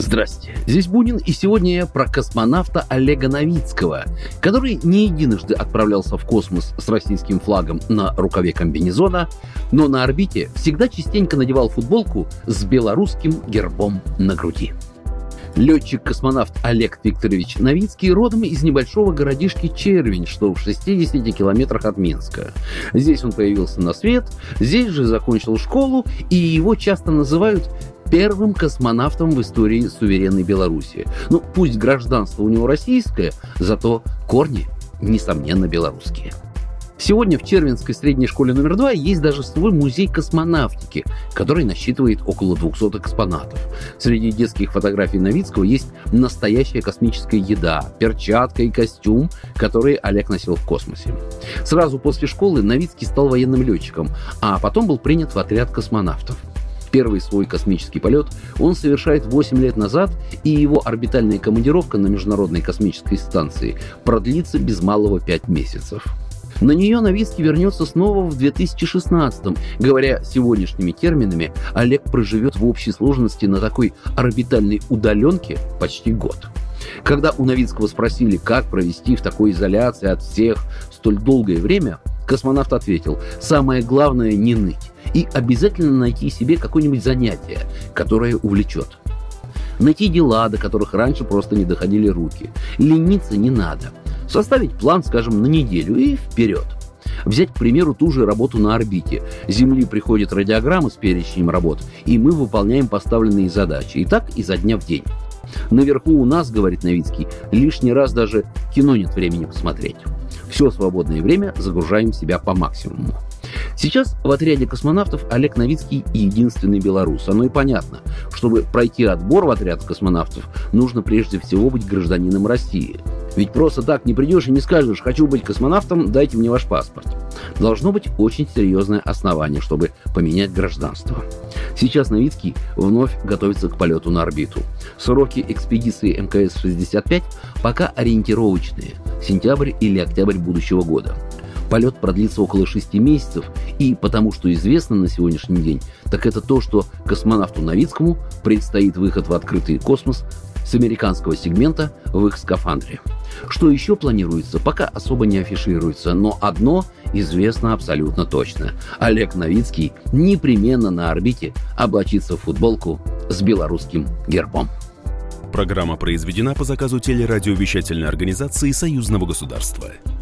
Здрасте, здесь Бунин, и сегодня я про космонавта Олега Новицкого, который не единожды отправлялся в космос с российским флагом на рукаве комбинезона, но на орбите всегда частенько надевал футболку с белорусским гербом на груди. Летчик-космонавт Олег Викторович Новицкий родом из небольшого городишки Червень, что в 60 километрах от Минска. Здесь он появился на свет, здесь же закончил школу, и его часто называют первым космонавтом в истории суверенной Беларуси. Ну, пусть гражданство у него российское, зато корни, несомненно, белорусские. Сегодня в Червинской средней школе номер два есть даже свой музей космонавтики, который насчитывает около 200 экспонатов. Среди детских фотографий Новицкого есть настоящая космическая еда, перчатка и костюм, которые Олег носил в космосе. Сразу после школы Новицкий стал военным летчиком, а потом был принят в отряд космонавтов. Первый свой космический полет он совершает 8 лет назад, и его орбитальная командировка на Международной космической станции продлится без малого 5 месяцев. На нее Новицкий вернется снова в 2016-м. Говоря сегодняшними терминами, Олег проживет в общей сложности на такой орбитальной удаленке почти год. Когда у Новицкого спросили, как провести в такой изоляции от всех столь долгое время, космонавт ответил, самое главное не ныть и обязательно найти себе какое-нибудь занятие, которое увлечет. Найти дела, до которых раньше просто не доходили руки. Лениться не надо – Составить план, скажем, на неделю и вперед. Взять, к примеру, ту же работу на орбите. С Земли приходит радиограмма с перечнем работ, и мы выполняем поставленные задачи. И так изо дня в день. Наверху у нас, говорит Новицкий, лишний раз даже кино нет времени посмотреть. Все свободное время загружаем себя по максимуму. Сейчас в отряде космонавтов Олег Новицкий единственный белорус. Оно и понятно. Чтобы пройти отбор в отряд космонавтов, нужно прежде всего быть гражданином России. Ведь просто так не придешь и не скажешь «хочу быть космонавтом, дайте мне ваш паспорт». Должно быть очень серьезное основание, чтобы поменять гражданство. Сейчас Новицкий вновь готовится к полету на орбиту. Сроки экспедиции МКС-65 пока ориентировочные – сентябрь или октябрь будущего года. Полет продлится около 6 месяцев, и потому что известно на сегодняшний день, так это то, что космонавту Новицкому предстоит выход в открытый космос с американского сегмента в их скафандре. Что еще планируется, пока особо не афишируется, но одно известно абсолютно точно. Олег Новицкий непременно на орбите облачится в футболку с белорусским гербом. Программа произведена по заказу телерадиовещательной организации Союзного государства.